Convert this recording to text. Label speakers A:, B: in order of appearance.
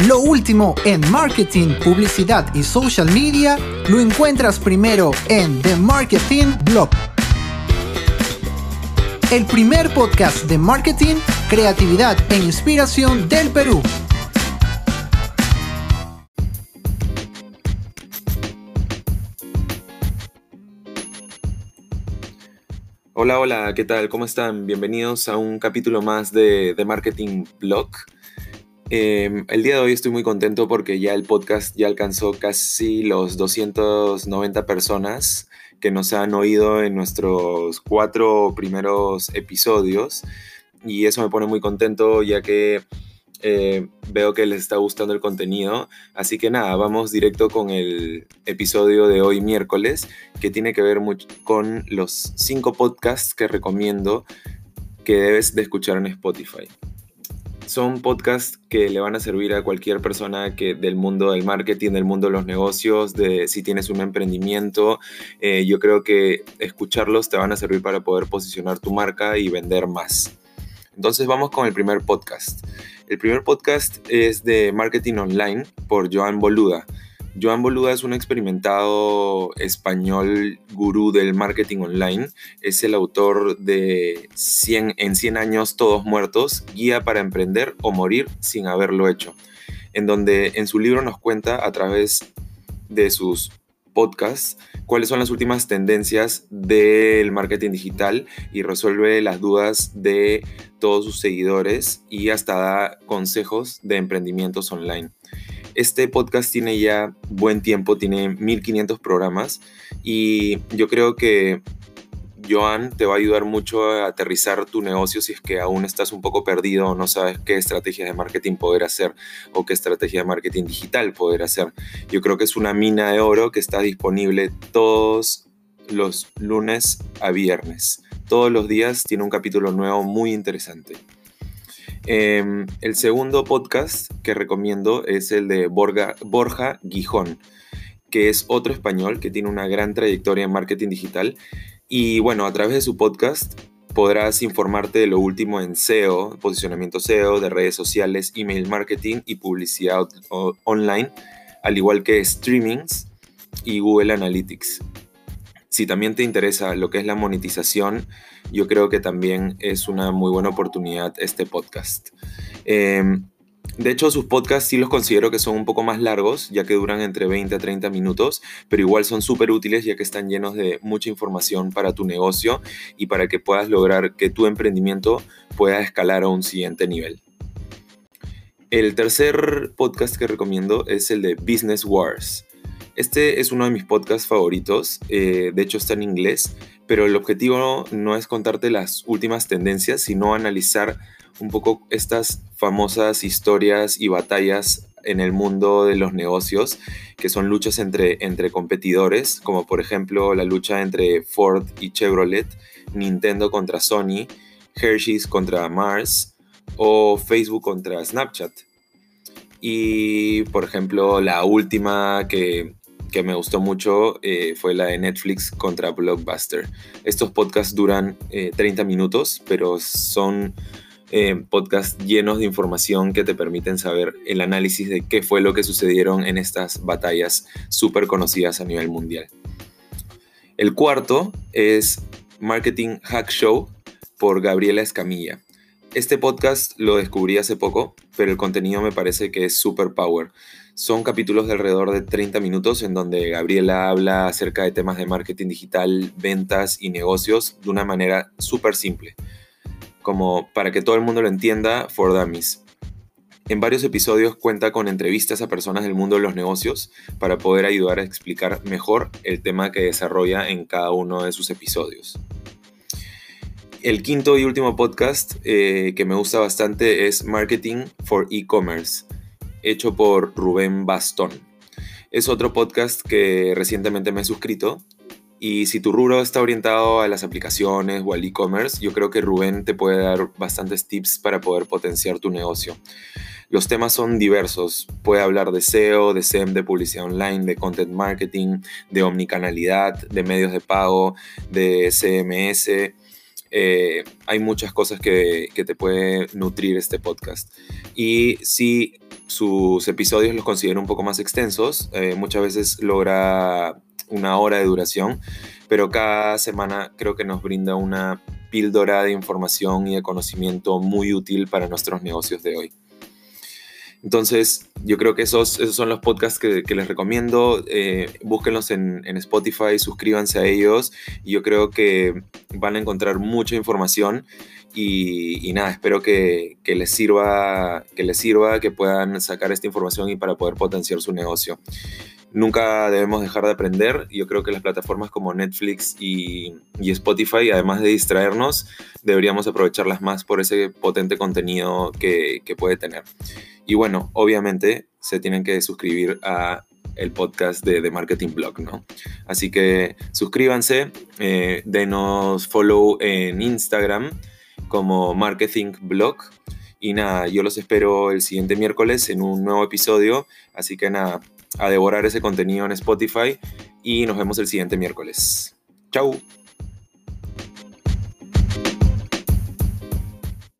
A: Lo último en marketing, publicidad y social media lo encuentras primero en The Marketing Blog. El primer podcast de marketing, creatividad e inspiración del Perú.
B: Hola, hola, ¿qué tal? ¿Cómo están? Bienvenidos a un capítulo más de The Marketing Blog. Em, el día de hoy estoy muy contento porque ya el podcast ya alcanzó casi los 290 personas que nos han oído en nuestros cuatro primeros episodios y eso me pone muy contento ya que eh, veo que les está gustando el contenido. Así que nada, vamos directo con el episodio de hoy miércoles que tiene que ver con los cinco podcasts que recomiendo que debes de escuchar en Spotify son podcasts que le van a servir a cualquier persona que del mundo del marketing, del mundo de los negocios, de si tienes un emprendimiento. Eh, yo creo que escucharlos te van a servir para poder posicionar tu marca y vender más. Entonces vamos con el primer podcast. El primer podcast es de Marketing Online por Joan Boluda. Joan Boluda es un experimentado español gurú del marketing online. Es el autor de 100, En 100 años todos muertos, guía para emprender o morir sin haberlo hecho. En donde en su libro nos cuenta a través de sus podcasts cuáles son las últimas tendencias del marketing digital y resuelve las dudas de todos sus seguidores y hasta da consejos de emprendimientos online. Este podcast tiene ya buen tiempo, tiene 1500 programas y yo creo que Joan te va a ayudar mucho a aterrizar tu negocio si es que aún estás un poco perdido o no sabes qué estrategia de marketing poder hacer o qué estrategia de marketing digital poder hacer. Yo creo que es una mina de oro que está disponible todos los lunes a viernes. Todos los días tiene un capítulo nuevo muy interesante. Em, el segundo podcast que recomiendo es el de Borja, Borja Gijón, que es otro español que tiene una gran trayectoria en marketing digital. Y bueno, a través de su podcast podrás informarte de lo último en SEO, posicionamiento SEO, de redes sociales, email marketing y publicidad online, al igual que streamings y Google Analytics si también te interesa lo que es la monetización, yo creo que también es una muy buena oportunidad este podcast. Em, de hecho, sus podcasts sí los considero que son un poco más largos, ya que duran entre 20 a 30 minutos, pero igual son súper útiles ya que están llenos de mucha información para tu negocio y para que puedas lograr que tu emprendimiento pueda escalar a un siguiente nivel. El tercer podcast que recomiendo es el de Business Wars. Este es uno de mis podcasts favoritos, eh, de hecho está en inglés, pero el objetivo no es contarte las últimas tendencias, sino analizar un poco estas famosas historias y batallas en el mundo de los negocios, que son luchas entre, entre competidores, como por ejemplo la lucha entre Ford y Chevrolet, Nintendo contra Sony, Hershey's contra Mars o Facebook contra Snapchat. Y por ejemplo, la última que que me gustó mucho eh, fue la de Netflix contra Blockbuster. Estos podcasts duran 30 eh, minutos, pero son eh, podcasts llenos de información que te permiten saber el análisis de qué fue lo que sucedieron en estas batallas súper conocidas a nivel mundial. El cuarto es Marketing Hack Show por Gabriela Escamilla. Este podcast lo descubrí hace poco, pero el contenido me parece que es super power. Son capítulos de alrededor de 30 minutos en donde Gabriela habla acerca de temas de marketing digital, ventas y negocios de una manera súper simple, como para que todo el mundo lo entienda, for dummies. En varios episodios cuenta con entrevistas a personas del mundo de los negocios para poder ayudar a explicar mejor el tema que desarrolla en cada uno de sus episodios. El quinto y último podcast eh, que me gusta bastante es Marketing for E-Commerce, hecho por Rubén Bastón. Es otro podcast que recientemente me he suscrito y si tu rubro está orientado a las aplicaciones o al e-commerce, yo creo que Rubén te puede dar bastantes tips para poder potenciar tu negocio. Los temas son diversos. Puede hablar de SEO, de SEM, de publicidad online, de content marketing, de omnicanalidad, de medios de pago, de CMS eh, hay muchas cosas que, te puede nutrir este podcast. Y si sus episodios los considero un poco más extensos. Eh, muchas veces logra una hora de duración, pero cada semana creo que nos brinda una píldora de información y de conocimiento muy útil para nuestros negocios de hoy. Entonces, yo creo que esos, son los podcasts que, les recomiendo. Eh, búsquenlos en, Spotify, suscríbanse a ellos. Y yo creo que van a encontrar mucha información. Y, nada, espero que, les sirva, que les sirva, que puedan sacar esta información y para poder potenciar su negocio. Nunca debemos dejar de aprender. Yo creo que las plataformas como Netflix y, Spotify, además de distraernos, deberíamos aprovecharlas más por ese potente contenido que puede tener. Y bueno, obviamente se tienen que suscribir a el podcast de, The Marketing Blog, ¿no? Así que suscríbanse, eh, denos follow en Instagram como Marketing Blog. Y nada, yo los espero el siguiente miércoles en un nuevo episodio. Así que nada, a devorar ese contenido en Spotify y nos vemos el siguiente miércoles. Chau.